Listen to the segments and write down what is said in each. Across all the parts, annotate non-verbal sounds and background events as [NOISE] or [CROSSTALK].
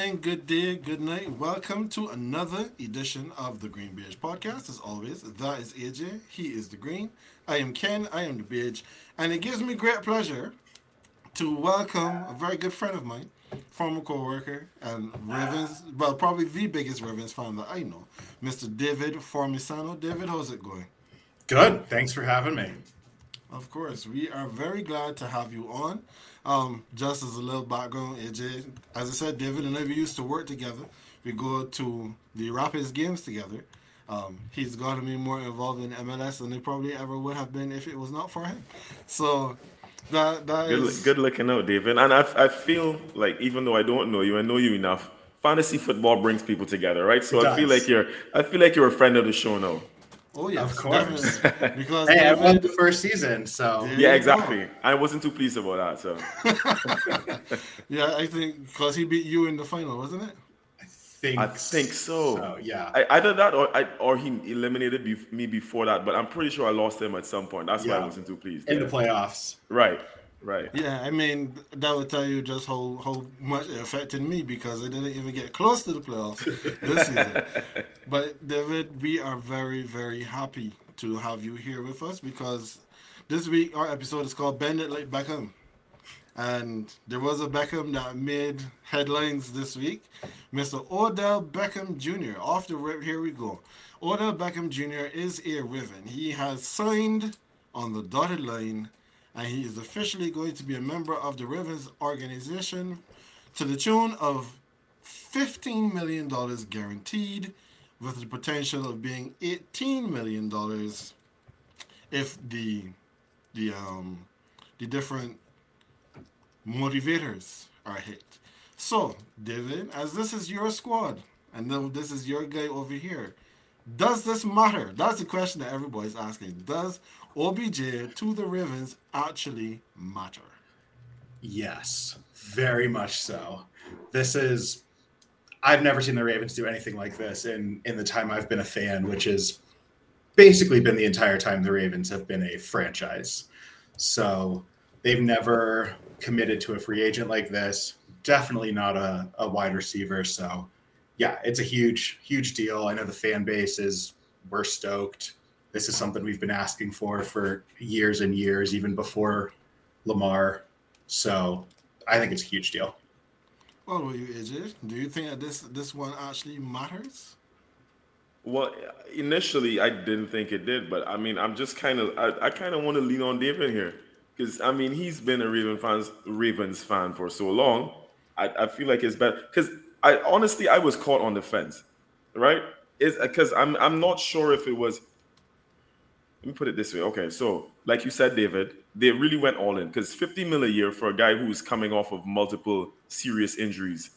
good evening, good day, good night. Welcome to another edition of the GreenBaje Podcast. As always, that is AJ. He is the Green. I am Ken. I am the Beige. And it gives me great pleasure to welcome a very good friend of mine, former co-worker and Ravens, well, probably the biggest Ravens fan that I know, Mr. David Formisano. David, how's it going? Good. Thanks for having me. Of course, we are very glad to have you on. Um, just as a little background, AJ, as I said, David and I we used to work together. We go to the Rapids games together. Um, he's got to be more involved in MLS than he probably ever would have been if it was not for him. So that that good, is good looking out, David. And I, I feel like even though I don't know you, I know you enough. Fantasy football brings people together, right? So It I feel like you're I feel like you're a friend of the show now. Oh yeah, Of course. definitely. [LAUGHS] because Hey, I won David, the first season, so Yeah. Yeah, you exactly. I wasn't too pleased about that. So [LAUGHS] yeah, I think because he beat you in the final, wasn't it? I think I think so. so, yeah. I, either that or I, or he eliminated be- me before that, but I'm pretty sure I lost him at some point. That's why I wasn't too pleased. in Yeah. the playoffs. Right, right. Yeah, I mean that would tell you just how how much it affected me because I didn't even get close to the playoffs this season. [LAUGHS] But David, we are very very happy to have you here with us because this week our episode is called "Bend It Like Beckham," and there was a Beckham that made headlines this week, Mr. Odell Beckham Jr. Off the rip, here we go. Odell Beckham Jr. is a Raven. He has signed on the dotted line and he is officially going to be a member of the Ravens organization to the tune of $15 million guaranteed, with the potential of being $18 million if the the um the different motivators are hit. So, David, as this is your squad, and then this is your guy over here, does this matter? That's the question that everybody's asking. Does OBJ to the Ravens actually matter? Yes, very much so. This is I've never seen the Ravens do anything like this in in the time I've been a fan, which has basically been the entire time the Ravens have been a franchise. So they've never committed to a free agent like this. Definitely not a, a wide receiver. So yeah, it's a huge, huge deal. I know the fan base is we're stoked. This is something we've been asking for for years and years, even before Lamar. So I think it's a huge deal. Well, about you, AJ? Do you think that this this one actually matters? Well, initially I didn't think it did, but I mean, I'm just kind of I, I kind of want to lean on David here because I mean he's been a Raven fans Ravens fan for so long. I, I feel like it's better because I honestly I was caught on the fence, right? Is because I'm I'm not sure if it was. Let me put it this way. Okay, so like you said, David, they really went all in because 50 mil a year for a guy who's coming off of multiple serious injuries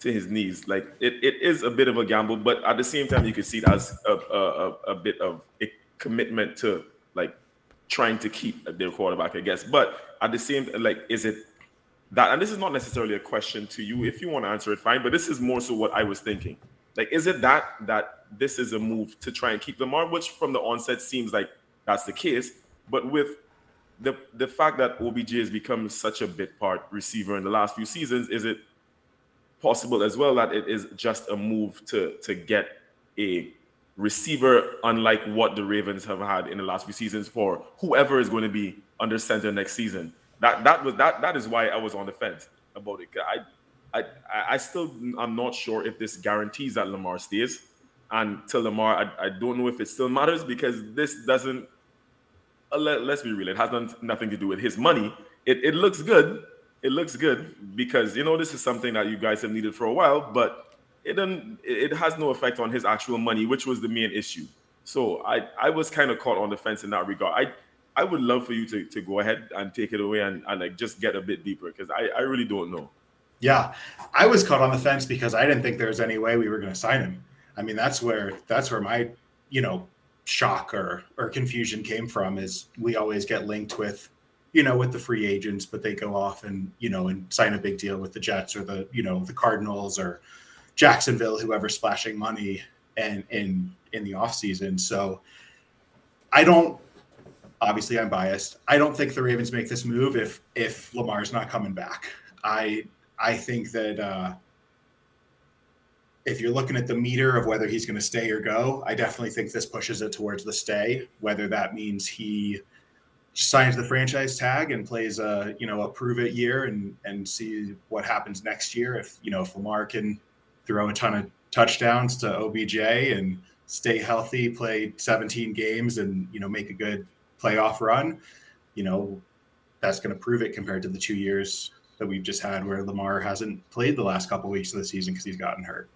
to his knees. Like it, it is a bit of a gamble, but at the same time, you can see it as a, a, a, bit of a commitment to like trying to keep their quarterback, I guess. But at the same, like, is it that? And this is not necessarily a question to you. If you want to answer it, fine. But this is more so what I was thinking. Like, is it that that this is a move to try and keep Lamar, which from the onset seems like that's the case, but with the the fact that OBJ has become such a bit part receiver in the last few seasons, is it possible as well that it is just a move to to get a receiver unlike what the Ravens have had in the last few seasons for whoever is going to be under center next season. That that was that that is why I was on the fence about it. I I I still I'm not sure if this guarantees that Lamar stays. And to Lamar, I, I don't know if it still matters because this doesn't uh, let, us be real, it has nothing to do with his money. It, it looks good. It looks good because you know this is something that you guys have needed for a while, but it doesn't. It has no effect on his actual money, which was the main issue. So I I was kind of caught on the fence in that regard. I I would love for you to, to go ahead and take it away and, and like just get a bit deeper because I, I really don't know. Yeah, I was caught on the fence because I didn't think there was any way we were going to sign him. I mean, that's where that's where my you know shock or or confusion came from. Is we always get linked with you know with the free agents, but they go off and you know and sign a big deal with the Jets or the you know the Cardinals or Jacksonville, whoever's splashing money and in in the off season. So I don't. Obviously, I'm biased. I don't think the Ravens make this move if if Lamar's not coming back. I I think that uh, if you're looking at the meter of whether he's going to stay or go, I definitely think this pushes it towards the stay. Whether that means he signs the franchise tag and plays a you know a prove it year and and see what happens next year. If you know if Lamar can throw a ton of touchdowns to OBJ and stay healthy, play 17 games, and you know make a good playoff run, you know that's going to prove it compared to the two years that we've just had where Lamar hasn't played the last couple of weeks of the season because he's gotten hurt.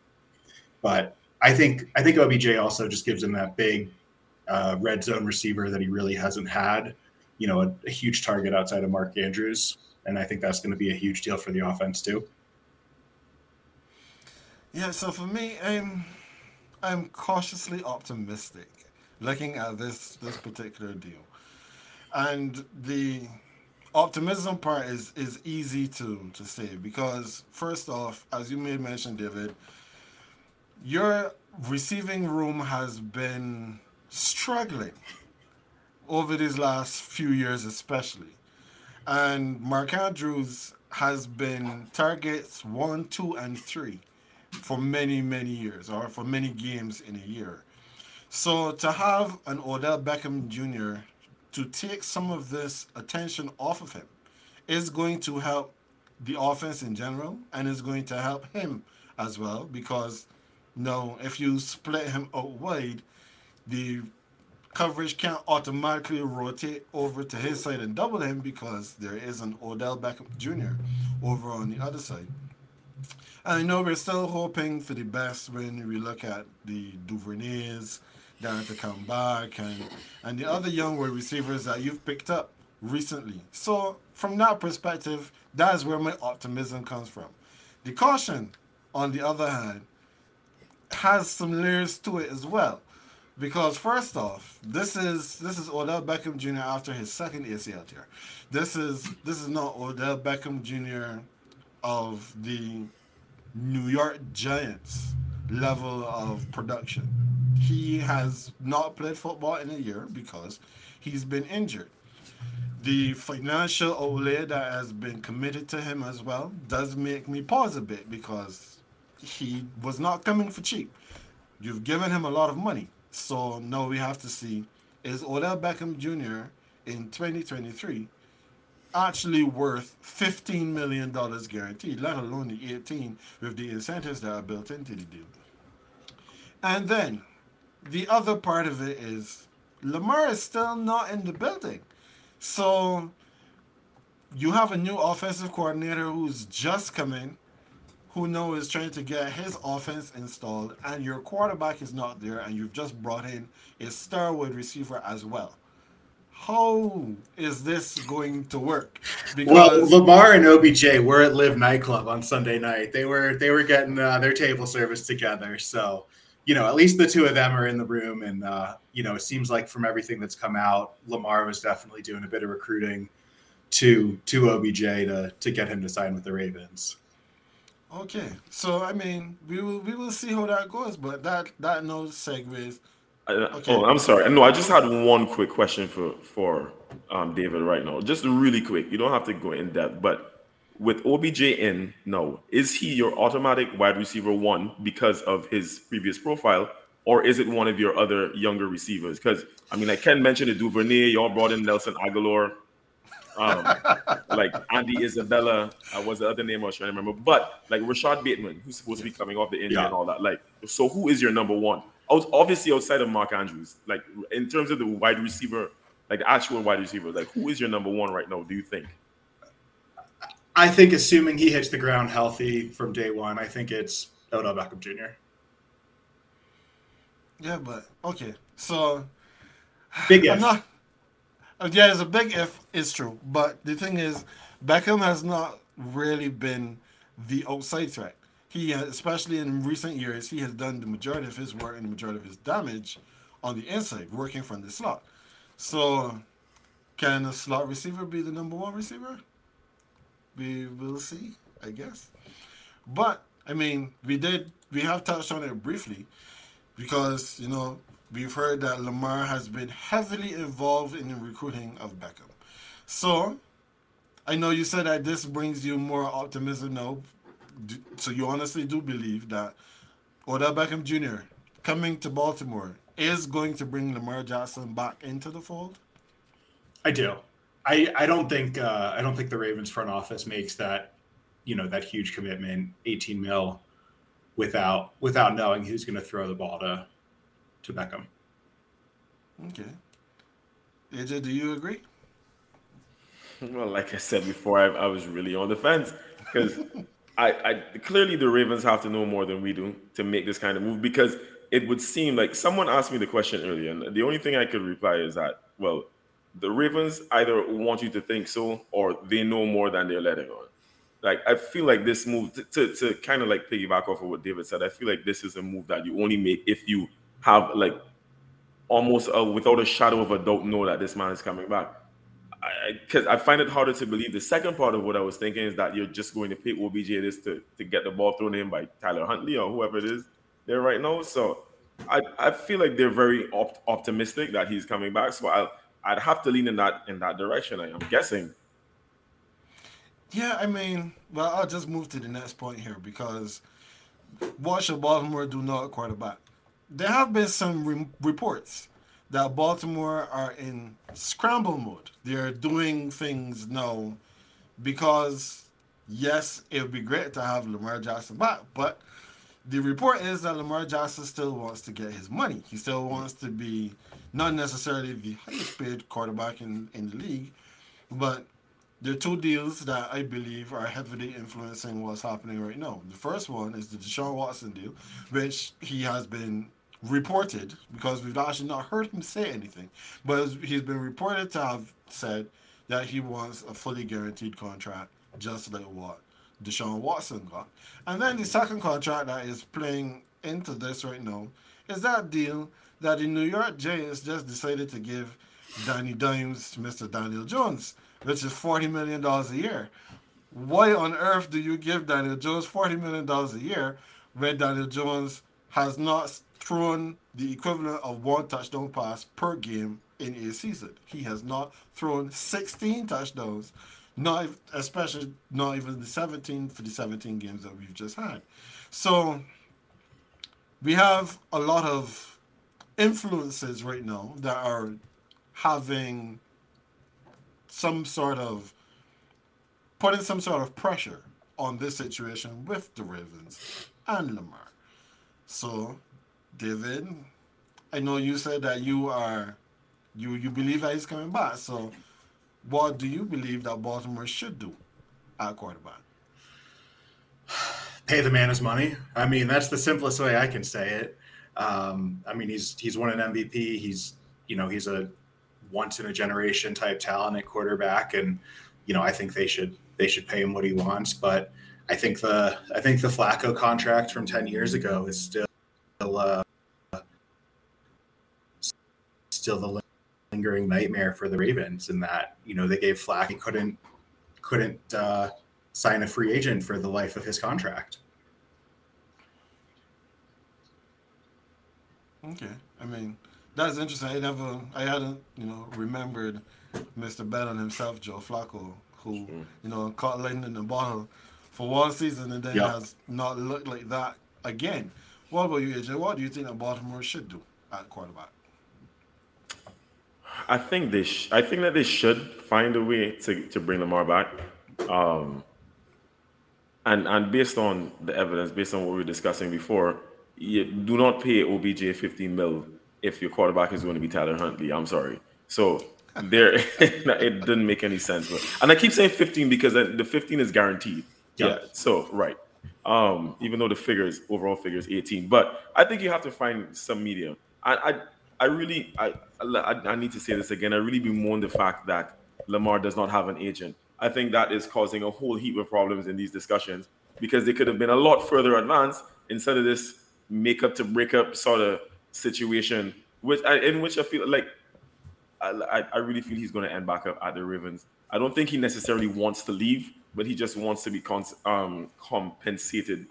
But I think I think OBJ also just gives him that big uh, red zone receiver that he really hasn't had. You know, a, a huge target outside of Mark Andrews, and I think that's going to be a huge deal for the offense too. Yeah, so for me, I'm I'm cautiously optimistic looking at this this particular deal. And the optimism part is is easy to to say because first off, as you may mention, David, your receiving room has been struggling over these last few years, especially. And Mark Andrews has been targets one, two, and three for many, many years or for many games in a year. So to have an Odell Beckham Jr. to take some of this attention off of him is going to help the offense in general and is going to help him as well because no, if you split him out wide, the coverage can't automatically rotate over to his side and double him because there is an Odell Beckham Jr. over on the other side. And I know we're still hoping for the best when we look at the Duvernays that to come back and and the other young wide receivers that you've picked up recently. So from that perspective, that is where my optimism comes from. The caution, on the other hand, has some layers to it as well. Because first off, this is this is Odell Beckham Jr. after his second ACL tear. This is this is not Odell Beckham Jr. of the New York Giants level of production. He has not played football in a year because he's been injured. The financial outlay that has been committed to him as well does make me pause a bit because he was not coming for cheap. You've given him a lot of money. So now we have to see is Odell Beckham Jr. in 2023 actually worth $15 million guaranteed, let alone the 18 with the incentives that are built into the deal. And then the other part of it is Lamar is still not in the building. So you have a new offensive coordinator who's just come in who know is trying to get his offense installed, and your quarterback is not there, and you've just brought in a star wide receiver as well. How is this going to work? Because well, Lamar and OBJ were at LIV Nightclub on Sunday night. They were they were getting uh, their table service together. So, you know, at least the two of them are in the room, and uh, you know, it seems like from everything that's come out, Lamar was definitely doing a bit of recruiting to to OBJ to to get him to sign with the Ravens. Okay, so I mean, we will we will see how that goes, but that that no segues. Okay. Oh, I'm sorry. No, I just had one quick question for for um, David right now. Just really quick. You don't have to go in depth, but with OBJ in, no, is he your automatic wide receiver one because of his previous profile, or is it one of your other younger receivers? Because I mean, like Ken mentioned, the Duvernay, y'all brought in Nelson Agholor um, like Andy Isabella uh, was the other name I was trying to remember. But like Rashod Bateman, who's supposed to be coming off the injury yeah. and all that. Like, so who is your number one? Obviously, outside of Mark Andrews, like in terms of the wide receiver, like the actual wide receiver, like who is your number one right now? Do you think? I think, assuming he hits the ground healthy from day one, I think it's Odell Beckham Jr. Yeah, but okay, so big if. Not, uh, Uh, yeah, it's a big if. It's true, but the thing is, Beckham has not really been the outside threat. He, especially in recent years, he has done the majority of his work and the majority of his damage on the inside, working from the slot. So, can a slot receiver be the number one receiver? We will see, I guess. But I mean, we did we have touched on it briefly because you know we've heard that Lamar has been heavily involved in the recruiting of Beckham. So, I know you said that this brings you more optimism now so you honestly do believe that Odell Beckham Jr. coming to Baltimore is going to bring Lamar Jackson back into the fold? I do. I, I don't think uh, I don't think the Ravens front office makes that you know that huge commitment, 18 mil, without without knowing who's going to throw the ball to to Beckham. Okay. AJ, do you agree? Well, like I said before, I, I was really on the fence because [LAUGHS] I, I clearly the Ravens have to know more than we do to make this kind of move because it would seem like someone asked me the question earlier, and the only thing I could reply is that, well, the Ravens either want you to think so or they know more than they're letting on. Like I feel like this move to, to, to kind of like piggyback off of what David said, I feel like this is a move that you only make if you have like almost without a shadow of a doubt know that this man is coming back. Because I, I, find it harder to believe. The second part of what I was thinking is that you're just going to pay OBJ this to, to get the ball thrown in by Tyler Huntley or whoever it is there right now. So I, I feel like they're very op- optimistic that he's coming back. So I'll I'd have to lean in that in that direction. I am guessing. Yeah, I mean, well, I'll just move to the next point here because what should Baltimore do not quarterback? There have been some re- reports that Baltimore are in scramble mode. They're doing things now because yes, it would be great to have Lamar Jackson back, but the report is that Lamar Jackson still wants to get his money. He still wants to be not necessarily the highest paid quarterback in, in the league, but there are two deals that I believe are heavily influencing what's happening right now. The first one is the Deshaun Watson deal, which he has been reported because we've actually not heard him say anything, but he's been reported to have said that he wants a fully guaranteed contract, just like what Deshaun Watson got. And then the second contract that is playing into this right now is that deal that the New York Giants just decided to give Danny Dimes to Mr. Daniel Jones, which is $40 million a year. Why on earth do you give Daniel Jones $40 million a year when Daniel Jones has not thrown the equivalent of one touchdown pass per game in a season? He has not thrown 16 touchdowns, not especially not even the 17 for the 17 games that we've just had. So we have a lot of influences right now that are having some sort of putting some sort of pressure on this situation with the Ravens and Lamar. So, David, I know you said that you are you you believe that he's coming back. So, what do you believe that Baltimore should do at quarterback? [SIGHS] Pay the man his money. I mean, that's the simplest way I can say it. Um, I mean, he's he's won an MVP. He's you know he's a once in a generation type talent at quarterback, and you know I think they should they should pay him what he wants. But I think the I think the Flacco contract from ten years ago is still uh, still the lingering nightmare for the Ravens, in that you know they gave Flack he couldn't couldn't uh, sign a free agent for the life of his contract. Okay, I mean that's interesting. I never, I hadn't, you know, remembered Mr. Bannon himself, Joe Flacco, who sure. you know caught lightning in the bottle for one season and then yep. has not looked like that again. What about you, AJ? What do you think that Baltimore should do at quarterback? I think they, sh- I think that they should find a way to, to bring Lamar back. Um, and and based on the evidence, based on what we were discussing before, you do not pay OBJ 15 mil if your quarterback is going to be Tyler Huntley. I'm sorry. So there, [LAUGHS] it didn't make any sense. But, and I keep saying 15 because the 15 is guaranteed. Yeah. yeah. So right. Um, even though the figures overall figure is 18, but I think you have to find some medium. I, I, I really, I, I, I need to say this again. I really bemoan the fact that Lamar does not have an agent. I think that is causing a whole heap of problems in these discussions because they could have been a lot further advanced instead of this make up to break up sort of situation, which I, in which I feel like I, I really feel he's going to end back up at the Ravens. I don't think he necessarily wants to leave, but he just wants to be cons- um, compensated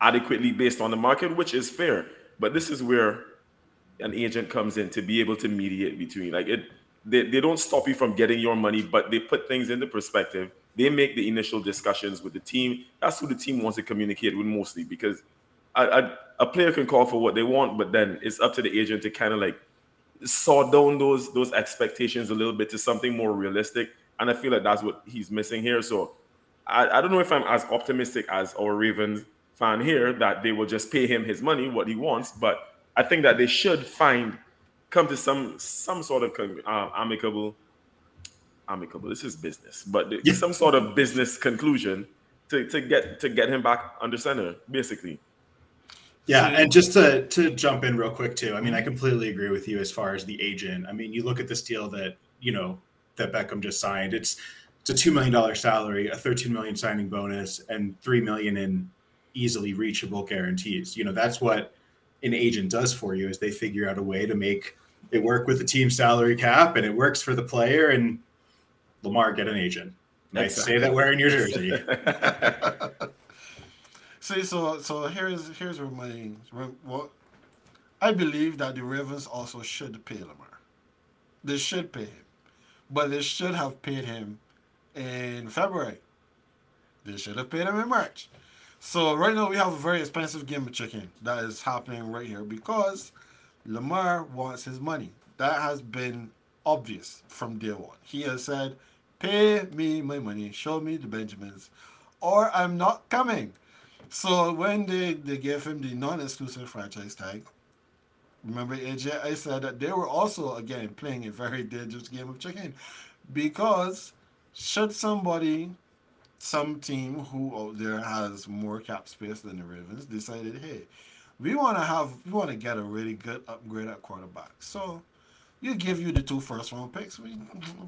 adequately based on the market, which is fair. But this is where an agent comes in to be able to mediate between like it. They, they don't stop you from getting your money, but they put things into perspective they make the initial discussions with the team. That's who the team wants to communicate with mostly because a, player can call for what they want, but then it's up to the agent to kind of like saw down those those expectations a little bit to something more realistic. And I feel like that's what he's missing here. So I, I don't know if I'm as optimistic as our Ravens fan here that they will just pay him his money, what he wants, but I think that they should find come to some some sort of uh, amicable amicable. This is business, but yeah. some sort of business conclusion to, to get to get him back under center, basically. Yeah, and just to to jump in real quick too. I mean, I completely agree with you as far as the agent. I mean, you look at this deal that you know that Beckham just signed. It's it's a two million dollar salary, a thirteen million signing bonus, and three million in easily reachable guarantees. You know, that's what an agent does for you is they figure out a way to make it work with the team salary cap and it works for the player and Lamar, get an agent. Nice say that wearing your jersey. [LAUGHS] See, so so here's here's where my what I believe that the Ravens also should pay Lamar. They should pay him, but they should have paid him in February. They should have paid him in March. So right now we have a very expensive game of chicken that is happening right here because Lamar wants his money. That has been obvious from day one. He has said, Pay me my money, show me the Benjamins, or I'm not coming. So when they, they gave him the non-exclusive franchise tag, remember AJ, I said that they were also again playing a very dangerous game of chicken. Because should somebody some team who out there has more cap space than the Ravens decided, hey, we want to have we want to get a really good upgrade at quarterback. So you give you the two first round picks. We,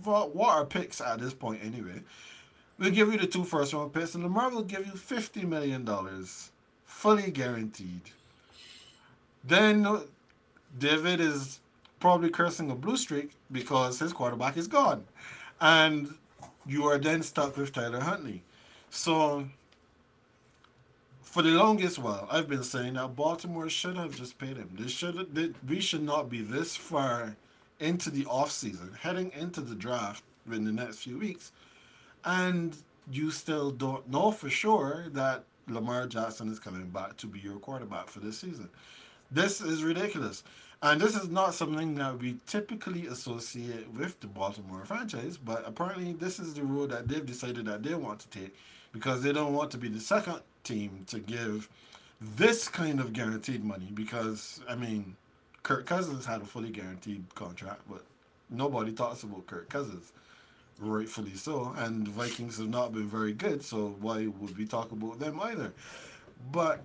what are picks at this point anyway? We'll give you the two first round picks, and Lamar will give you fifty million dollars, fully guaranteed. Then uh, David is probably cursing a blue streak because his quarterback is gone, and you are then stuck with Tyler Huntley. So for the longest while, I've been saying that Baltimore should have just paid him. They should. They, we should not be this far into the off season, heading into the draft in the next few weeks, and you still don't know for sure that Lamar Jackson is coming back to be your quarterback for this season. This is ridiculous. And this is not something that we typically associate with the Baltimore franchise, but apparently this is the road that they've decided that they want to take because they don't want to be the second team to give this kind of guaranteed money because I mean Kirk Cousins had a fully guaranteed contract, but nobody talks about Kirk Cousins, rightfully so. And the Vikings have not been very good, so why would we talk about them either? But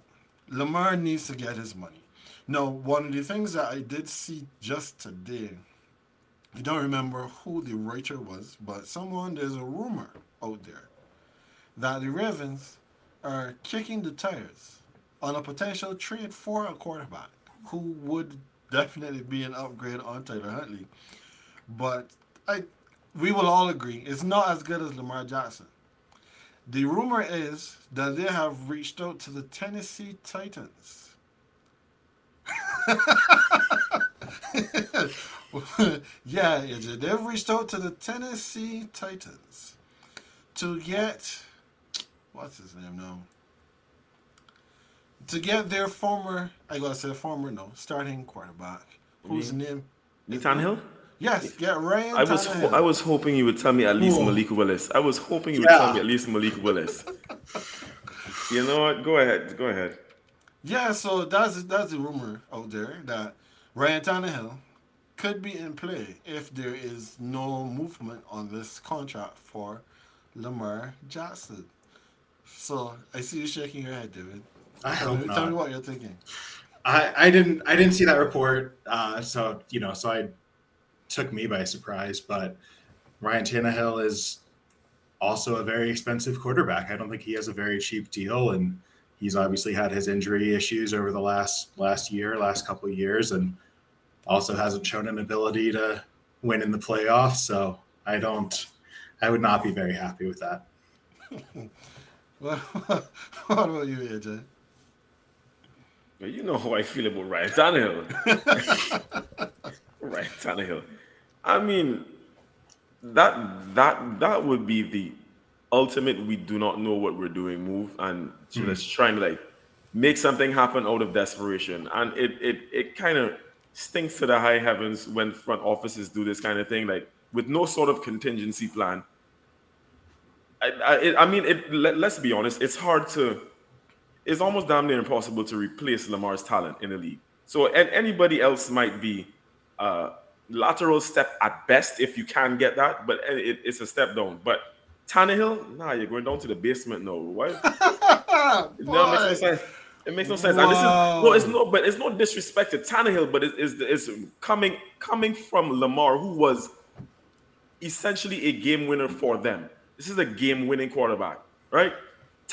Lamar needs to get his money. Now, one of the things that I did see just today, I don't remember who the writer was, but someone, there's a rumor out there that the Ravens are kicking the tires on a potential trade for a quarterback who would definitely be an upgrade on Tyler Huntley. But I, we will all agree it's not as good as Lamar Jackson. The rumor is that they have reached out to the Tennessee Titans. [LAUGHS] yeah, they've reached out to the Tennessee Titans to get what's his name now? to get their former, I gotta say former, no, starting quarterback, whose name? Tannehill. Yes, get Ryan. I was ho- I was hoping you would tell me at least Whoa. Malik Willis. I was hoping you would yeah. tell me at least Malik Willis. [LAUGHS] you know what? Go ahead. Go ahead. Yeah, so that's that's a rumor out there that Ryan Tannehill could be in play if there is no movement on this contract for Lamar Jackson. So I see you shaking your head, David. I hope tell, not. Tell me what you're thinking. I, I didn't I didn't see that report, uh, so you know, so I took me by surprise. But Ryan Tannehill is also a very expensive quarterback. I don't think he has a very cheap deal, and he's obviously had his injury issues over the last last year, last couple of years, and also hasn't shown an ability to win in the playoffs. So I don't, I would not be very happy with that. [LAUGHS] well, [LAUGHS] what about you, AJ? You know how I feel about Ryan Tannehill. [LAUGHS] Ryan Tannehill. I mean, that that that would be the ultimate we do not know what we're doing move and mm. just trying to like make something happen out of desperation. And it it it kind of stinks to the high heavens when front offices do this kind of thing, like with no sort of contingency plan. I, I, it, I mean, it, let, us be honest, it's hard to, it's almost damn near impossible to replace Lamar's talent in the league. So, and anybody else might be uh, lateral step at best if you can get that, but it, it's a step down. But Tannehill, nah, you're going down to the basement now. What? no, [LAUGHS] it makes no sense. It makes no sense. And this is no, it's no, but it's no disrespect to Tannehill, but it's it's coming coming from Lamar, who was essentially a game winner for them. This is a game winning quarterback, right?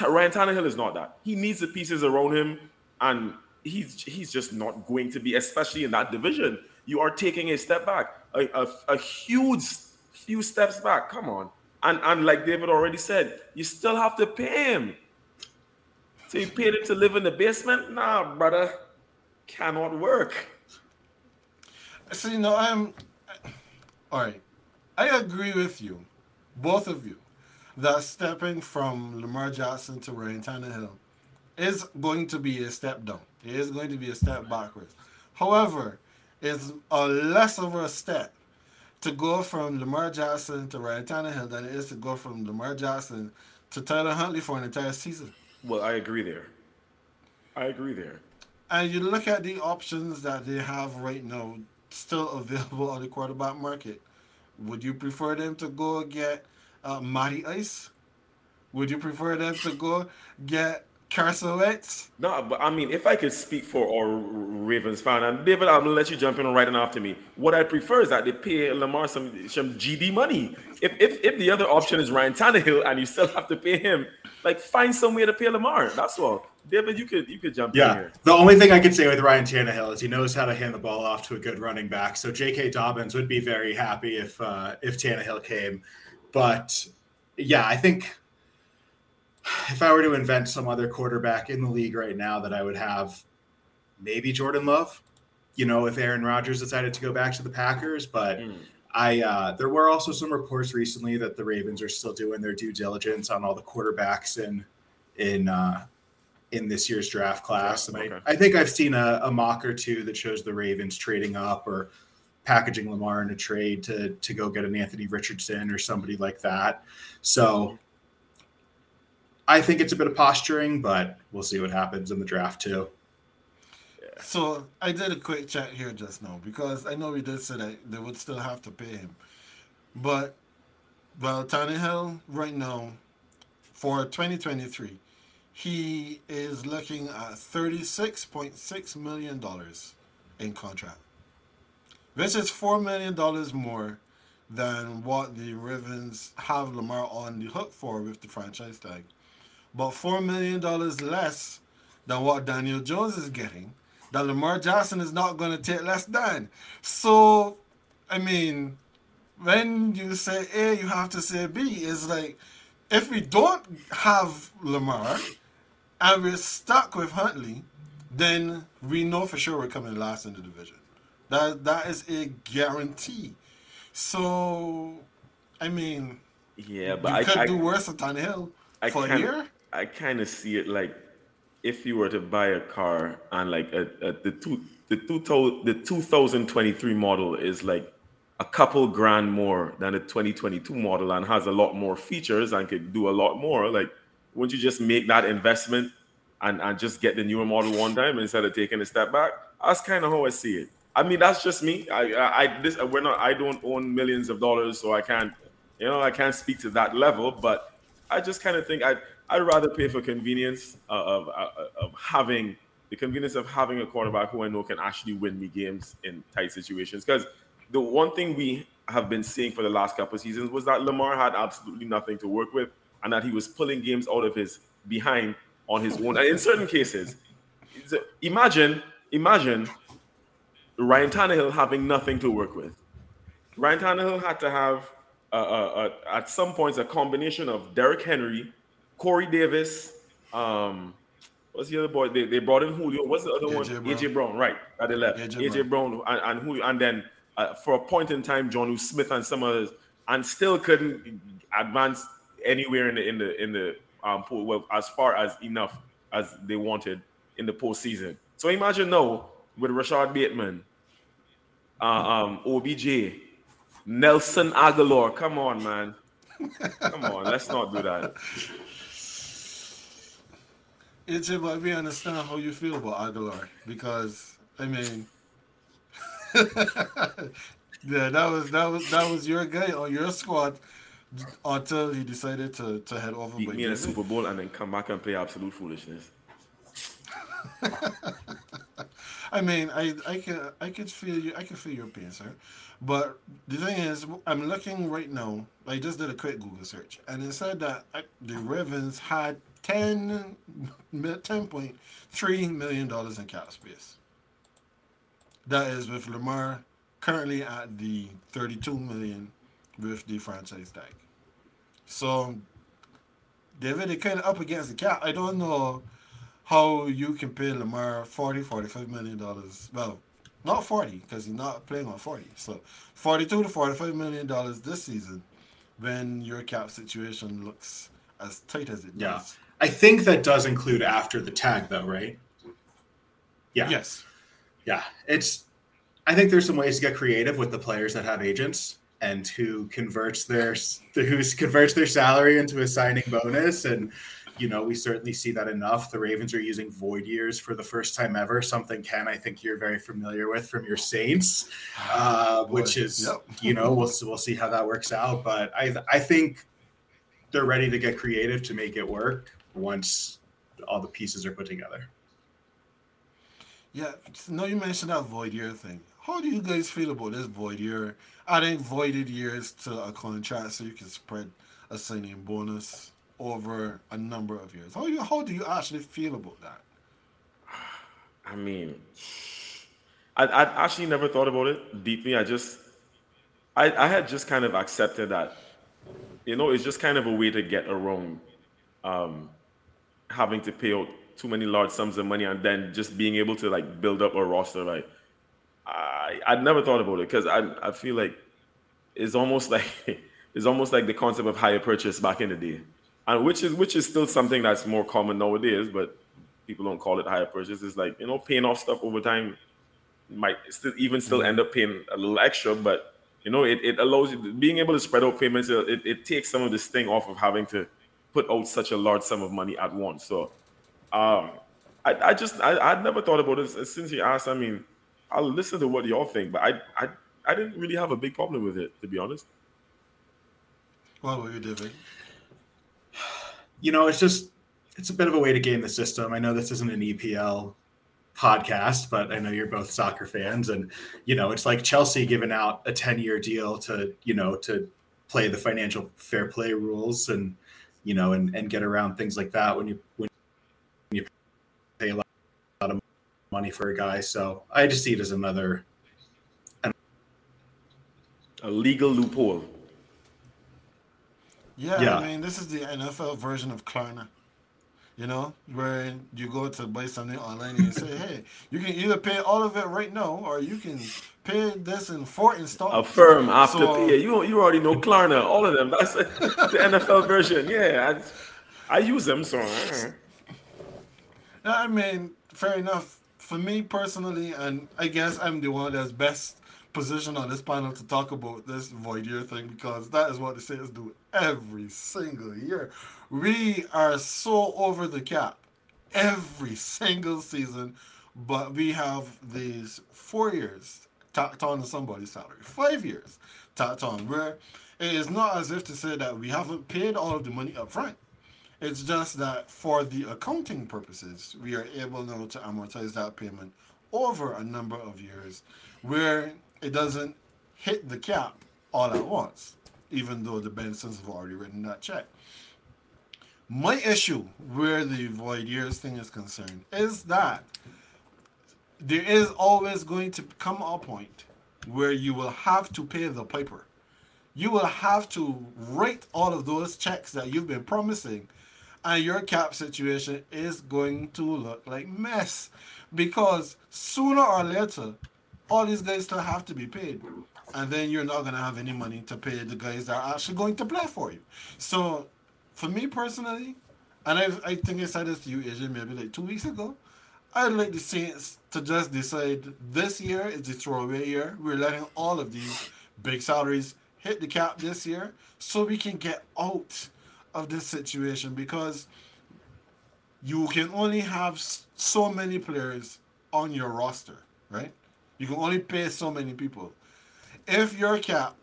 Ryan Tannehill is not that. He needs the pieces around him, and he's he's just not going to be, especially in that division. You are taking a step back, a, a, a huge few steps back. Come on. And, and like David already said, you still have to pay him. So you paid him to live in the basement? Nah, brother, cannot work. So you know, I'm all right. I agree with you, both of you, that stepping from Lamar Jackson to Ryan Tannehill is going to be a step down. It is going to be a step backwards. However, it's a less of a step to go from Lamar Jackson to Ryan Tannehill than it is to go from Lamar Jackson to Tyler Huntley for an entire season. Well, I agree there. I agree there. And you look at the options that they have right now still available on the quarterback market. Would you prefer them to go get uh, Matty Ice? Would you prefer them to go get Carson Wentz? No, but I mean, if I could speak for our Ravens fan, and David, I'm gonna let you jump in right after me. What I prefer is that they pay Lamar some some GD money. If if if the other option is Ryan Tannehill and you still have to pay him, like find some way to pay Lamar. That's all. David, you could you could jump yeah. in here. The only thing I could say with Ryan Tannehill is he knows how to hand the ball off to a good running back. So J.K. Dobbins would be very happy if uh, if Tannehill came. But yeah, I think if I were to invent some other quarterback in the league right now that I would have, maybe Jordan Love. You know, if Aaron Rodgers decided to go back to the Packers, but mm. I uh, there were also some reports recently that the Ravens are still doing their due diligence on all the quarterbacks in in uh, in this year's draft class, and okay. I, I think I've seen a, a mock or two that shows the Ravens trading up or packaging Lamar in a trade to to go get an Anthony Richardson or somebody like that. So I think it's a bit of posturing, but we'll see what happens in the draft too. So I did a quick check here just now because I know we did say that they would still have to pay him, but well, Tannehill right now for 2023, he is looking at 36.6 million dollars in contract, which is four million dollars more than what the Ravens have Lamar on the hook for with the franchise tag but $4 million less than what Daniel Jones is getting, that Lamar Jackson is not going to take less than. So, I mean, when you say A, you have to say B. It's like, if we don't have Lamar and we're stuck with Huntley, then we know for sure we're coming last in the division. That that is a guarantee. So, I mean, yeah, but you I could I, do worse than Tannehill for a year. I kind of see it like if you were to buy a car and like a, a, the two the two the 2023 model is like a couple grand more than the 2022 model and has a lot more features and could do a lot more like wouldn't you just make that investment and, and just get the newer model one time instead of taking a step back? That's kind of how i see it. I mean that's just me. I i, I this we're not i don't own millions of dollars so i can't you know i can't speak to that level but i just kind of think i I'd rather pay for convenience of, of, of having the convenience of having a quarterback who I know can actually win me games in tight situations. Because the one thing we have been seeing for the last couple of seasons was that Lamar had absolutely nothing to work with, and that he was pulling games out of his behind on his own. And in certain cases, imagine, imagine Ryan Tannehill having nothing to work with. Ryan Tannehill had to have, uh, uh, uh, at some points, a combination of Derrick Henry Corey Davis. Um, what's the other boy? They, they brought in Julio. What's the other AJ one? Brown. AJ Brown, right? At the left. AJ, AJ Brown. And, and Julio, and then uh, for a point in time, Jonnu Smith and some others, and still couldn't advance anywhere in the in the in the um pool, well, as far as enough as they wanted in the postseason. So imagine now with Rashod Bateman, uh, um, OBJ, Nelson Agholor. Come on, man. Come on, let's not do that. It's but we understand how you feel about Agholor because I mean, [LAUGHS] yeah, that was that was that was your guy on your squad until he decided to to head over. Beat me in a Super Bowl and then come back and play absolute foolishness. [LAUGHS] I mean, I I can I could feel you. I can feel your pain, sir. But the thing is, I'm looking right now. I just did a quick Google search, and it said that uh, the Ravens had 10 $10.3 million in cap space. That is with Lamar currently at the 32 million with the franchise tag. So they're really kind of up against the cap. I don't know how you can pay Lamar 40, 45 million dollars. Well, not 40 because he's not playing on 40. So 42 to 45 million dollars this season when your cap situation looks as tight as it yeah. does. I think that does include after the tag though, right? Yeah. Yes. Yeah. It's I think there's some ways to get creative with the players that have agents and who converts their who converts their salary into a signing bonus and you know we certainly see that enough the ravens are using void years for the first time ever something ken i think you're very familiar with from your saints [SIGHS] uh, which is yep. you know we'll, we'll see how that works out but i i think they're ready to get creative to make it work once all the pieces are put together yeah no you mentioned that void year thing how do you guys feel about this void year adding voided years to a contract so you can spread a signing bonus over a number of years. How you how do you actually feel about that? I mean, I I actually never thought about it deeply. I just I I had just kind of accepted that you know it's just kind of a way to get around um, having to pay out too many large sums of money and then just being able to like build up a roster like I I never thought about it because I I feel like it's almost [LAUGHS] like it's almost like the concept of hire purchase back in the day, and which is which is still something that's more common nowadays, but people don't call it hire purchase. It's like you know paying off stuff over time might still even still end up paying a little extra, but you know it, it allows you being able to spread out payments. It, it takes some of this thing off of having to put out such a large sum of money at once. So um, I, I just I I never thought about it since you asked. I mean I'll listen to what y'all think, but I I I didn't really have a big problem with it, to be honest. What were you doing? You know, it's just it's a bit of a way to game the system. I know this isn't an EPL podcast, but I know you're both soccer fans, and you know it's like Chelsea giving out a 10 year deal to you know to play the financial fair play rules and you know and and get around things like that when you when you pay a lot of money for a guy. So I just see it as another a legal loophole. Yeah, yeah, I mean, this is the NFL version of Klarna. You know, where you go to buy something online and you say, "Hey, you can either pay all of it right now, or you can pay this in four installments." Affirm after so, pay. You you already know Klarna, all of them. [LAUGHS] That's the NFL version. Yeah, I, I use them, so. I mean, fair enough. For me personally, and I guess I'm the one that's best positioned on this panel to talk about this void year thing because that is what the Saints do every single year. We are so over the cap every [LAUGHS] single season, but we have these four years tacked on to somebody's salary, five years tacked on, where it is not as if to say that we haven't paid all of the money up front. It's just that for the accounting purposes, we are able now to amortize that payment over a number of years where it doesn't hit the cap all at once, even though the Bensons have already written that check. My issue where the void years thing is concerned is that there is always going to come a point where you will have to pay the piper. You will have to write all of those checks that you've been promising, and your cap situation is going to look like mess because sooner or later all these guys still have to be paid. And then you're not going to have any money to pay the guys that are actually going to play for you. So for me personally, and I I think I said this to you, Asian, maybe like two weeks ago. I'd like the Saints to just decide this year is the throwaway year. We're letting all of these big salaries hit the cap this year so we can get out of this situation because you can only have so many players on your roster, right? You can only pay so many people. If your cap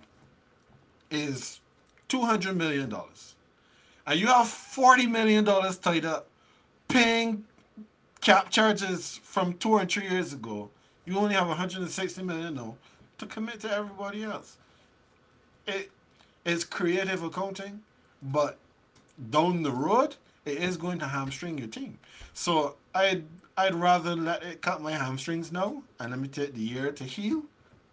is $200 million and you have $40 million tied up paying cap charges from two or three years ago, you only have 160 million now to commit to everybody else. It is creative accounting, but down the road, it is going to hamstring your team. So I'd I'd rather let it cut my hamstrings now and let me take the year to heal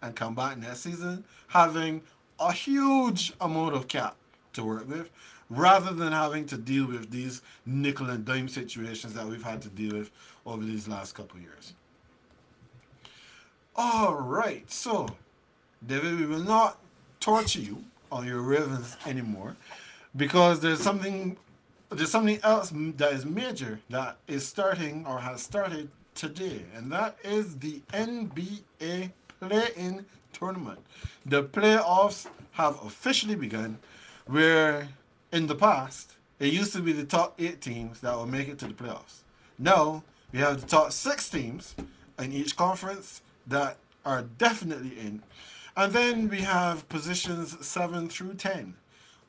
and come back next season having a huge amount of cap to work with rather than having to deal with these nickel and dime situations that we've had to deal with over these last couple years. All right, so David, we will not torture you on your Ravens anymore because there's something there's something else that is major that is starting or has started today, and that is the NBA play-in tournament. The playoffs have officially begun, where in the past it used to be the top eight teams that will make it to the playoffs. Now we have the top six teams in each conference that are definitely in, and then we have positions seven through ten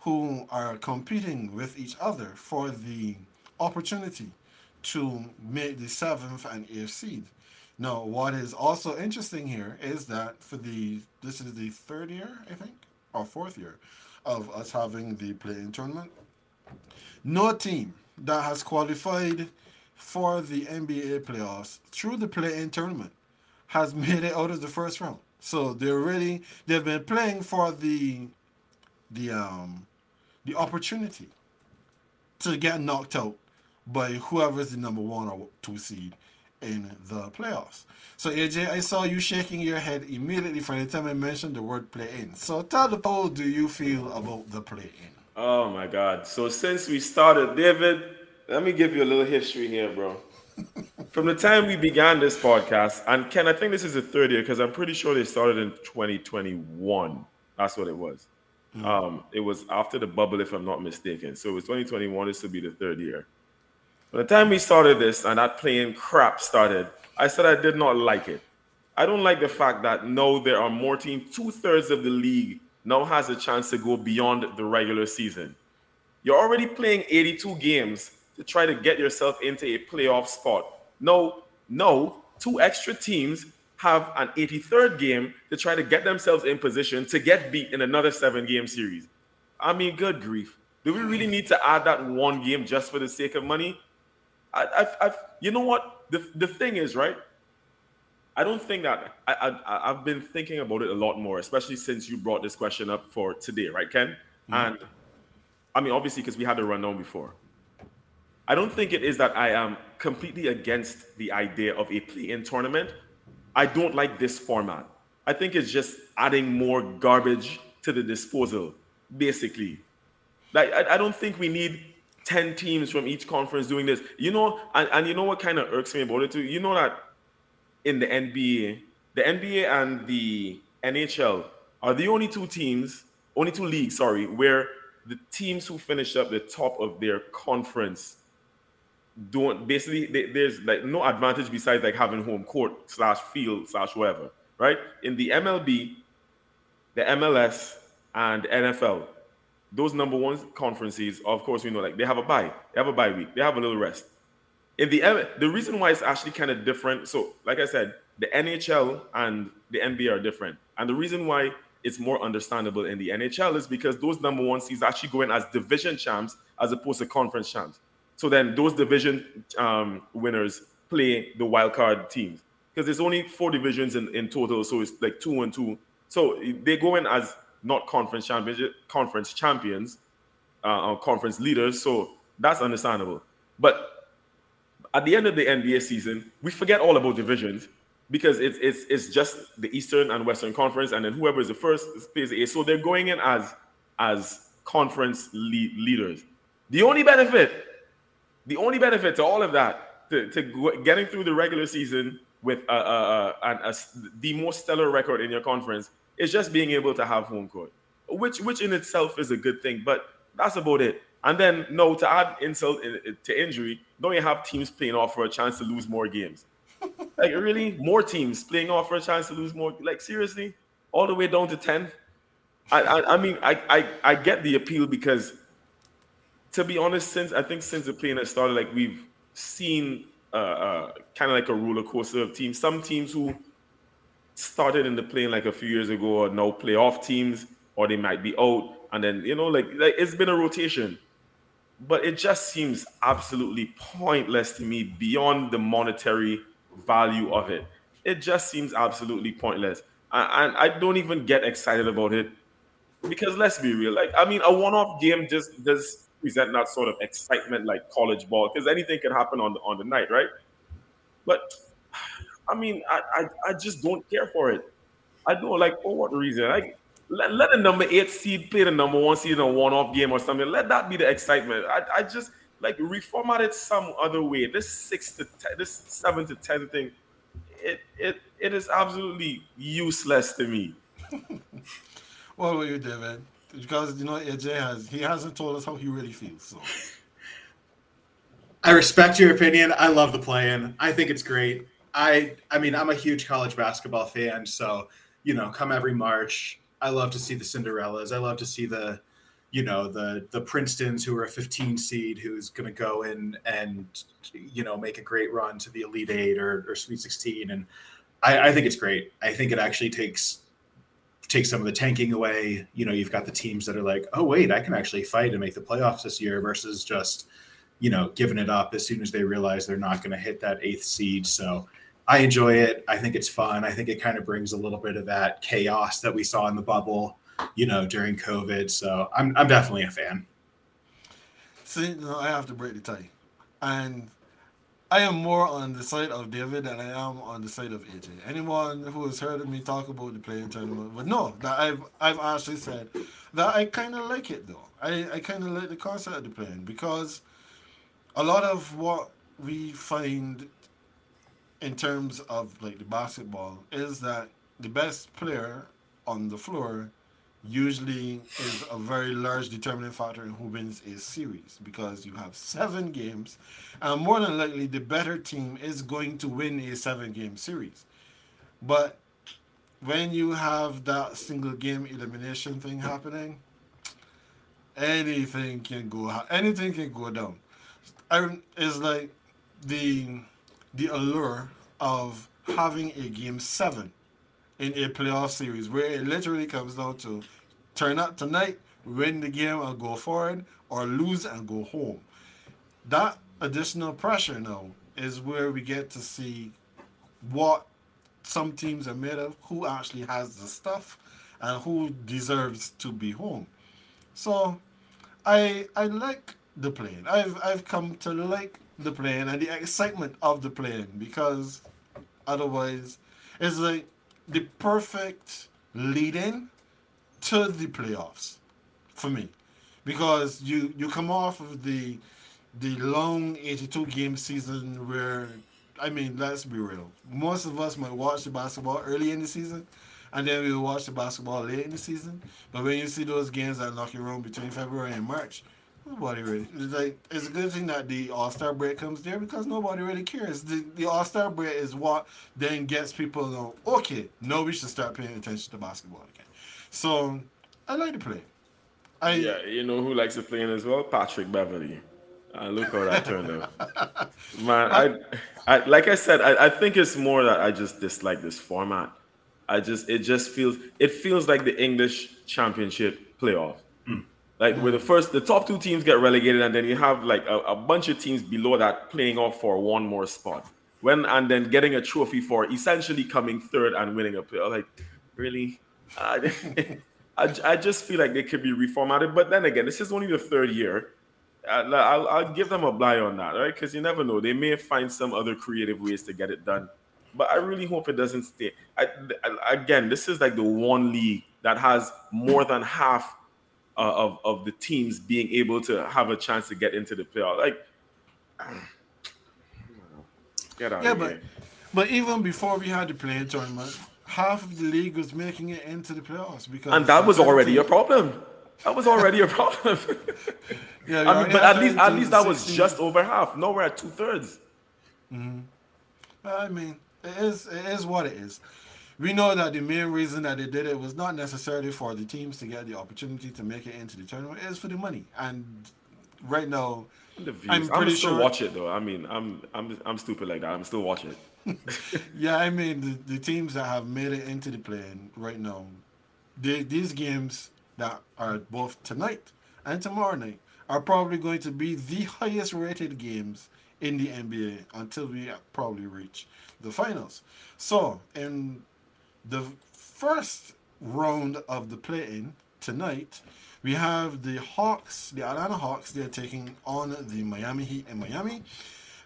who are competing with each other for the opportunity to make the seventh and eighth seed. Now, what is also interesting here is that for the this is the third year, I think, or fourth year of us having the play-in tournament. No team that has qualified for the NBA playoffs through the play-in tournament has [LAUGHS] made it out of the first round. So they're really they've been playing for the the um the opportunity to get knocked out by whoever is the number one or two seed in the playoffs. So AJ, I saw you shaking your head immediately from the time I mentioned the word play in. So tell the poll, do you feel about the play in? Oh my god. So since we started, David, let me give you a little history here, bro. [LAUGHS] From the time we began this podcast, and Ken, I think this is the third year because I'm pretty sure they started in 2021. That's what it was. Mm-hmm. Um, it was after the bubble, if I'm not mistaken. So it was 2021. This will be the third year. By the time we started this and that play-in crap started, I said I did not like it. I don't like the fact that no, there are more teams. Two thirds of the league now has a chance to go beyond the regular season. You're already playing 82 games to try to get yourself into a playoff spot. No, no, two extra teams have an 83rd game to try to get themselves in position to get beat in another seven game series. I mean, good grief. Do we really need to add that one game just for the sake of money? I, I've, I've you know what? The, the thing is, right? I don't think that I, I, I've been thinking about it a lot more, especially since you brought this question up for today, right, Ken? Mm-hmm. And I mean, obviously, because we had a rundown before. I don't think it is that I am completely against the idea of a play in tournament. I don't like this format. I think it's just adding more garbage to the disposal, basically. Like I, I don't think we need 10 teams from each conference doing this. You know, and, and you know what kind of irks me about it too? You know that in the NBA, the NBA and the NHL are the only two teams, only two leagues, sorry, where the teams who finish up the top of their conference don't basically they, there's like no advantage besides like having home court slash field slash whatever right in the mlb the mls and nfl those number one conferences of course we know like they have a bye they have a bye week they have a little rest. In the the reason why it's actually kind of different so like i said the nhl and the nba are different. And the reason why it's more understandable in the nhl is because those number one seeds actually go in as division champs as opposed to conference champs. So then those division um, winners play the wild card teams. Because there's only four divisions in, in total, so it's like two and two. So they go in as not conference champions, conference champions, uh, or conference leaders. So that's understandable. But at the end of the NBA season, we forget all about divisions because it's it's it's just the Eastern and Western Conference, and then whoever is the first plays the A. So they're going in as as conference lead, leaders. The only benefit, the only benefit to all of that, to, to getting through the regular season with uh, uh, a, a, a, a, the most stellar record in your conference, is just being able to have home court, which which in itself is a good thing. But that's about it. And then no, to add insult to injury, don't you have teams playing off for a chance to lose more games? [LAUGHS] like really, more teams playing off for a chance to lose more. Like seriously, all the way down to ten. I I, I mean I, I I get the appeal because to be honest, since I think since the play-in has started, like we've seen uh, uh, kind of like a roller coaster of teams. Some teams who started in the play-in like a few years ago or now playoff teams, or they might be out, and then you know, like like it's been a rotation. But it just seems absolutely pointless to me beyond the monetary value of it. It just seems absolutely pointless. And I, I don't even get excited about it because let's be real. Like, I mean, a one-off game just does present that sort of excitement like college ball because anything can happen on the on the night, right? But I mean, I, I, I just don't care for it. I don't like for what reason? Like let, let the number eight seed play the number one seed in a one-off game or something. Let that be the excitement. I, I just like reformat it some other way. This six to ten, this seven to ten thing, it it it is absolutely useless to me. [LAUGHS] what about you, David? because you know AJ has he hasn't told us how he really feels. So I respect your opinion. I love the play-in. I think it's great. I I mean I'm a huge college basketball fan, so you know, come every March, I love to see the Cinderellas. I love to see the you know the the Princetons who are a 15 seed who's going to go in and you know make a great run to the Elite Eight or, or Sweet 16, and I, I think it's great. I think it actually takes take some of the tanking away. You know, you've got the teams that are like, oh wait, I can actually fight and make the playoffs this year versus just, you know, giving it up as soon as they realize they're not going to hit that eighth seed. So I enjoy it. I think it's fun. I think it kind of brings a little bit of that chaos that we saw in the bubble, you know, during COVID. So I'm I'm definitely a fan. See, no, I have to break the tie. And I am more on the side of David than I am on the side of AJ. Anyone who has heard me talk about the play-in tournament would know that I've I've actually said that I kind of like it though. I, I kind of like the concept of the play-in because a lot of what we find in terms of like the basketball is that the best player on the floor usually is a very large determining factor in who wins a series because you have seven games, and more than likely the better team is going to win a seven game series. But when you have that single game elimination thing happening, anything can go anything can go down. I, it's like the the allure of having a game seven in a playoff series where it literally comes down to turn up tonight, win the game and go forward, or lose and go home. That additional pressure now is where we get to see what some teams are made of, who actually has the stuff, and who deserves to be home. So I I like the play-in. I've I've come to like the play-in and the excitement of the play-in because otherwise it's like the perfect lead-in to the playoffs for me. Because you you come off of the the long 82 game season where I mean let's be real. Most of us might watch the basketball early in the season and then we watch the basketball late in the season. But when you see those games that knock you around between February and March nobody really it's like it's a good thing that the all-star break comes there because nobody really cares the, the all-star break is what then gets people to know okay now we should start paying attention to basketball again so I like to play. I yeah, you know who likes to play in as well? Patrick Beverley. Uh, look how that turned out. [LAUGHS] Man, I, I like I said, I, I think it's more that I just dislike this format. I just it just feels it feels like the English Championship playoff. Mm. Like where the first the top two teams get relegated, and then you have like a, a bunch of teams below that playing off for one more spot. When and then getting a trophy for essentially coming third and winning a play. Like, really? Uh, [LAUGHS] I, I just feel like they could be reformatted. But then again, this is only the third year. I'll, I'll, I'll give them a buy on that, right? Because you never know. They may find some other creative ways to get it done. But I really hope it doesn't stay. I, again, this is like the one league that has more than half uh, of of the teams being able to have a chance to get into the playoff. Like, [SIGHS] get out Yeah, of but here. but even before we had the play-in tournament, half of the league was making it into the playoffs because and that was already a problem. That was already a problem. [LAUGHS] Yeah, I mean, but at least at least that was just over half. Now we're at two thirds. Hmm. I mean, it is it is what it is. We know that the main reason that they did it was not necessarily for the teams to get the opportunity to make it into the tournament. It is for the money. And right now, The views. I'm I'm, pretty still sure- watch it though. I mean, I'm I'm I'm stupid like that. I'm still watching it. [LAUGHS] yeah, I mean the, the teams that have made it into the play-in right now, they, these games that are both tonight and tomorrow night are probably going to be the highest rated games in the NBA until we probably reach the finals. So in the first round of the play-in tonight, we have the Hawks, the Atlanta Hawks. They're taking on the Miami Heat in Miami.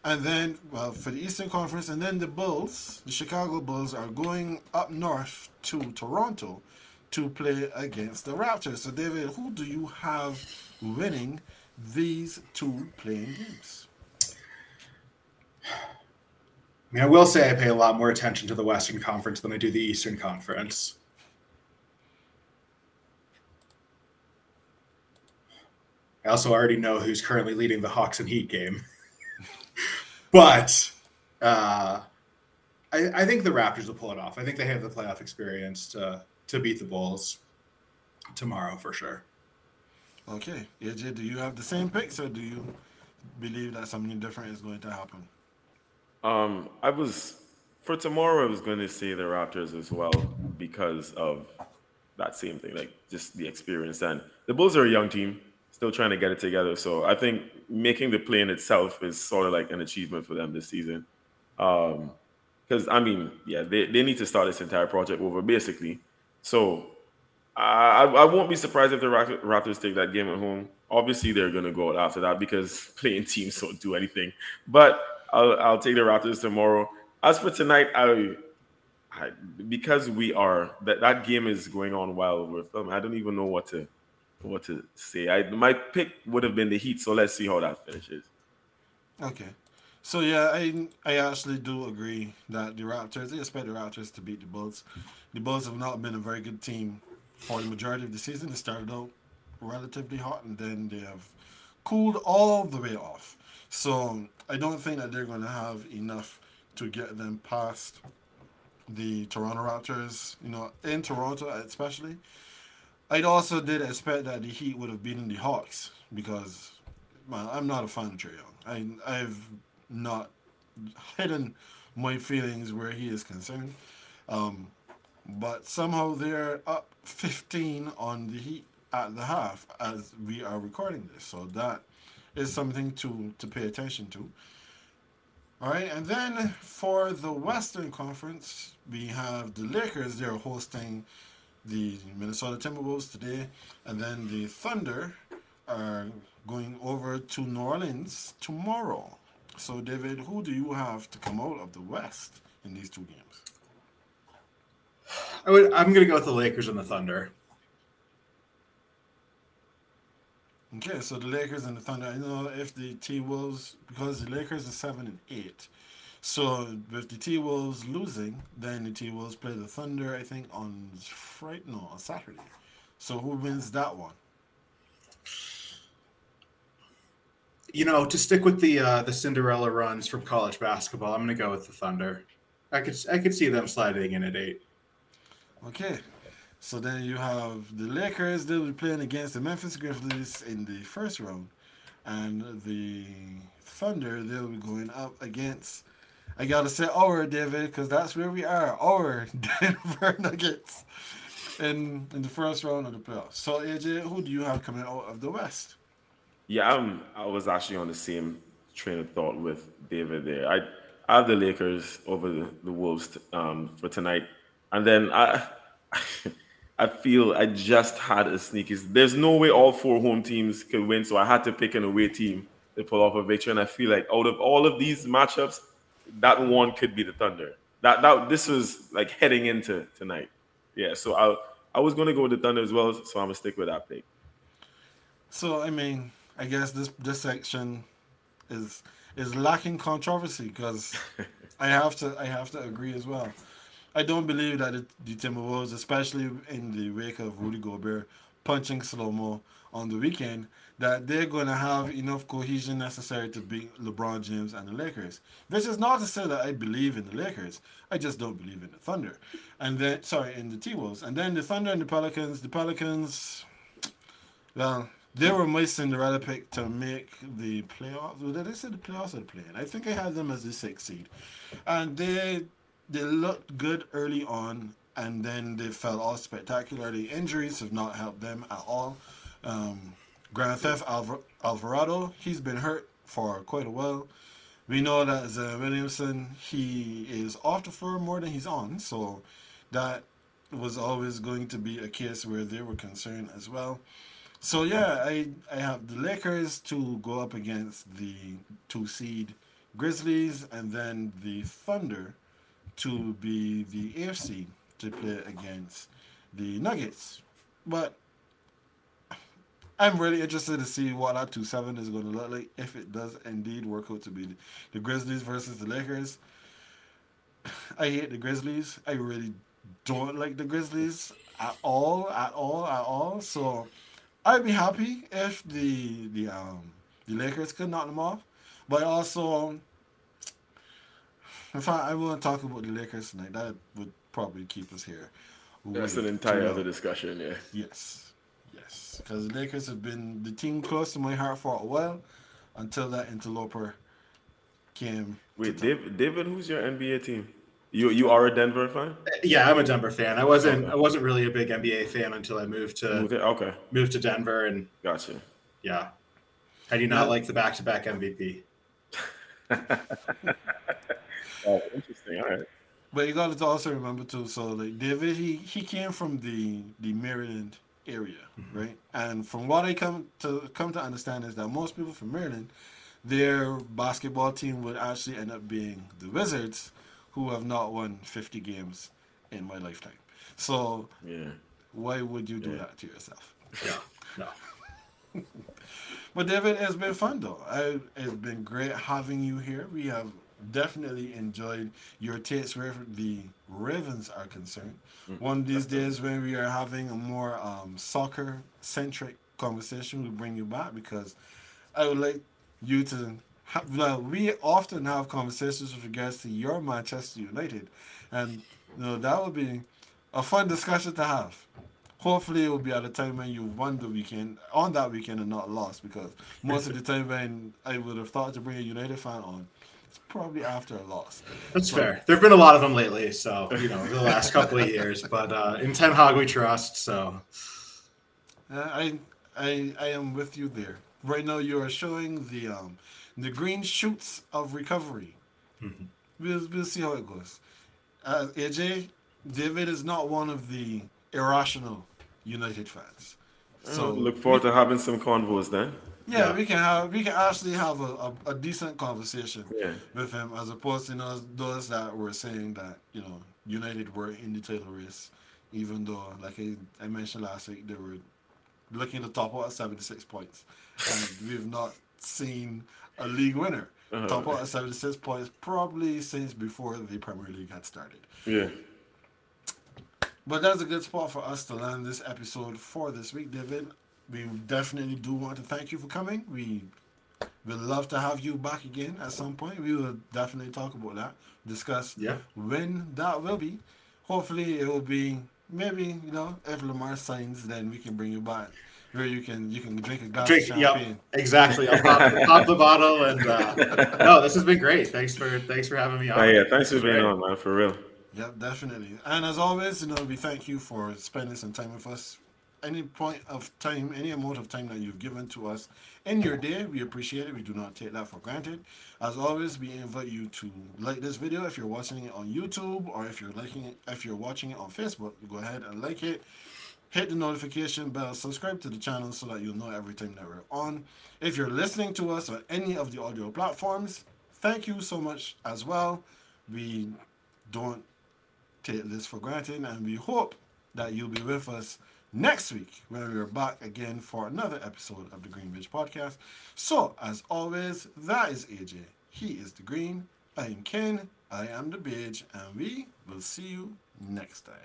And then, well, for the Eastern Conference, and then the Bulls, the Chicago Bulls, are going up north to Toronto to play against the Raptors. So, David, who do you have winning these two play-in games? I mean, I will say I pay a lot more attention to the Western Conference than I do the Eastern Conference. I also already know who's currently leading the Hawks and Heat game. [LAUGHS] but uh, I, I think the Raptors will pull it off. I think they have the playoff experience to, to beat the Bulls tomorrow for sure. Okay, AJ, do you have the same picks, or do you believe that something different is going to happen? Um, I was for tomorrow. I was going to say the Raptors as well because of that same thing, like just the experience. And the Bulls are a young team, still trying to get it together. So I think making the play in itself is sort of like an achievement for them this season. Um, because I mean, yeah, they, they need to start this entire project over basically. So I, I won't be surprised if the Raptors take that game at home. Obviously, they're going to go out after that because [LAUGHS] play-in teams don't do anything. But I'll, I'll take the Raptors tomorrow. As for tonight, I, I because we are that that game is going on while we're filming. I don't even know what to what to say. I my pick would have been the Heat. So let's see how that finishes. Okay. So yeah, I I actually do agree that the Raptors, I expect the Raptors to beat the Bulls. The Bulls have not been a very good team for the majority of the season. They started out relatively hot and then they have cooled all the way off. So I don't think that they're going to have enough to get them past the Toronto Raptors, you know, in Toronto especially. I'd also did expect that the Heat would have beaten the Hawks because man, I'm not a fan of Trae Young. I I've not hidden my feelings where he is concerned. Um, but somehow they're up 15 on the Heat at the half as we are recording this. So that is something to to pay attention to. All right, and then for the Western Conference, we have the Lakers. They're hosting the Minnesota Timberwolves today, and then the Thunder are going over to New Orleans tomorrow. So, David, who do you have to come out of the West in these two games? I would, I'm going to go with the Lakers and the Thunder. Okay, so the Lakers and the Thunder. I know if the T Wolves, because the Lakers are seven and eight, so with the T Wolves losing, then the T Wolves play the Thunder. I think on Friday, no, on Saturday. So who wins that one? You know, to stick with the uh, the Cinderella runs from college basketball, I'm going to go with the Thunder. I could I could see them sliding in at eight. Okay, so then you have the Lakers. They'll be playing against the Memphis Grizzlies in the first round, and the Thunder. They'll be going up against. I gotta say our David because that's where we are. Our [LAUGHS] Denver Nuggets in in the first round of the playoffs. So AJ, who do you have coming out of the West? Yeah, I'm. I was actually on the same train of thought with David there. I, I have the Lakers over the, the Wolves um, for tonight, and then I, [LAUGHS] I feel I just had a sneaky. There's no way all four home teams could win, so I had to pick an away team to pull off a victory. And I feel like out of all of these matchups, that one could be the Thunder. That that this was like heading into tonight. Yeah, so I I was going to go with the Thunder as well, so I'm gonna stick with that pick. So I mean, I guess this this section is is lacking controversy because [LAUGHS] I have to I have to agree as well. I don't believe that the, the Timberwolves, especially in the wake of Rudy Gobert punching slow mo on the weekend, that they're going to have enough cohesion necessary to beat LeBron James and the Lakers. This is not to say that I believe in the Lakers. I just don't believe in the Thunder. And then, sorry, in the T Wolves. And then the Thunder and the Pelicans. The Pelicans, well, they were my Cinderella pick to make the playoffs. Did I say the playoffs or the play I think I had them as the sixth seed. And they they looked good early on, and then they fell off spectacularly. Injuries have not helped them at all. Um, Grand Theft Alvar- Alvarado, he's been hurt for quite a while. We know that Williamson, he is off the floor more than he's on, so that was always going to be a case where they were concerned as well. So yeah, I I have the Lakers to go up against the two seed Grizzlies, and then the Thunder to be the AFC to play against the Nuggets. But I'm really interested to see what that 2 7 is going to look like if it does indeed work out to be the Grizzlies versus the Lakers. [SIGHS] I hate the Grizzlies. I really don't like the Grizzlies at all, at all, at all. So I'd be happy if the the um the Lakers could knock them off. But also in fact I want to talk about the Lakers tonight. That would probably keep us here. That's an entire other discussion, yeah. Yes yes, because the Lakers have been the team close to my heart for a while until that interloper came. Wait, David, David, who's your NBA team? You you are a Denver fan? Yeah, I'm a Denver fan. I wasn't okay. I wasn't really a big NBA fan until I moved to okay moved to Denver and gotcha. Yeah, I do not yeah. like the back to back MVP? [LAUGHS] oh, interesting. All right. But you got to also remember too. So like David, he he came from the the Maryland area, mm-hmm. right? And from what I come to come to understand is that most people from Maryland, their basketball team would actually end up being the Wizards, who have not won 50 games in my lifetime. So, yeah. why would you do yeah. that to yourself? Yeah, [LAUGHS] no. but David, it's been fun though. I, it's been great having you here. We have definitely enjoyed your takes where the Ravens are concerned. Mm-hmm. One of these days, when we are having a more um, soccer centric conversation, we'll bring you back because I would like you to. Have, well, we often have conversations with regards to your Manchester United, and you know that would be a fun discussion to have. Hopefully, it will be at a time when you've won the weekend on that weekend and not lost, because most of the time when I would have thought to bring a United fan on, probably after a loss. That's but, fair. There have been a lot of them lately, so you know the last couple of years. But uh, in Ten Hag we trust. So uh, I I I am with you there. Right now you are showing the um the green shoots of recovery. Mm-hmm. We'll we'll see how it goes. Uh, AJ David is not one of the irrational United fans. So look forward to having some convos then. Yeah, yeah, we can have we can actually have a, a, a decent conversation yeah. with him as opposed to you know, those that were saying that you know United were in the title race, even though like I, I mentioned last week they were looking to top out at seventy six points, and [LAUGHS] we've not seen a league winner uh-huh. top out at seventy six points probably since before the Premier League had started. Yeah. But that's a good spot for us to land this episode for this week, David we definitely do want to thank you for coming. We would love to have you back again at some point. We will definitely talk about that, discuss yeah. when that will be. Hopefully, it will be maybe you know if Lamar signs, then we can bring you back where you can you can drink a glass drink, of champagne. Yep, exactly. I'll pop, pop the bottle and uh, no, this has been great. Thanks for thanks for having me on. Oh, yeah, thanks for being great. on, man. For real. Yep, definitely. And as always, you know, we thank you for spending some time with us any point of time, any amount of time that you've given to us in your day. We appreciate it. We do not take that for granted. As always, we invite you to like this video if you're watching it on YouTube or if you're liking it, if you're watching it on Facebook, go ahead and like it. Hit the notification bell, subscribe to the channel so that you'll know every time that we're on. If you're listening to us on any of the audio platforms, thank you so much as well. We don't take this for granted and we hope that you'll be with us next week when we're back again for another episode of the GreenBaje Podcast. So, as always, that is AJ. He is the Green. I am Ken. I am the Bridge. And we will see you next time.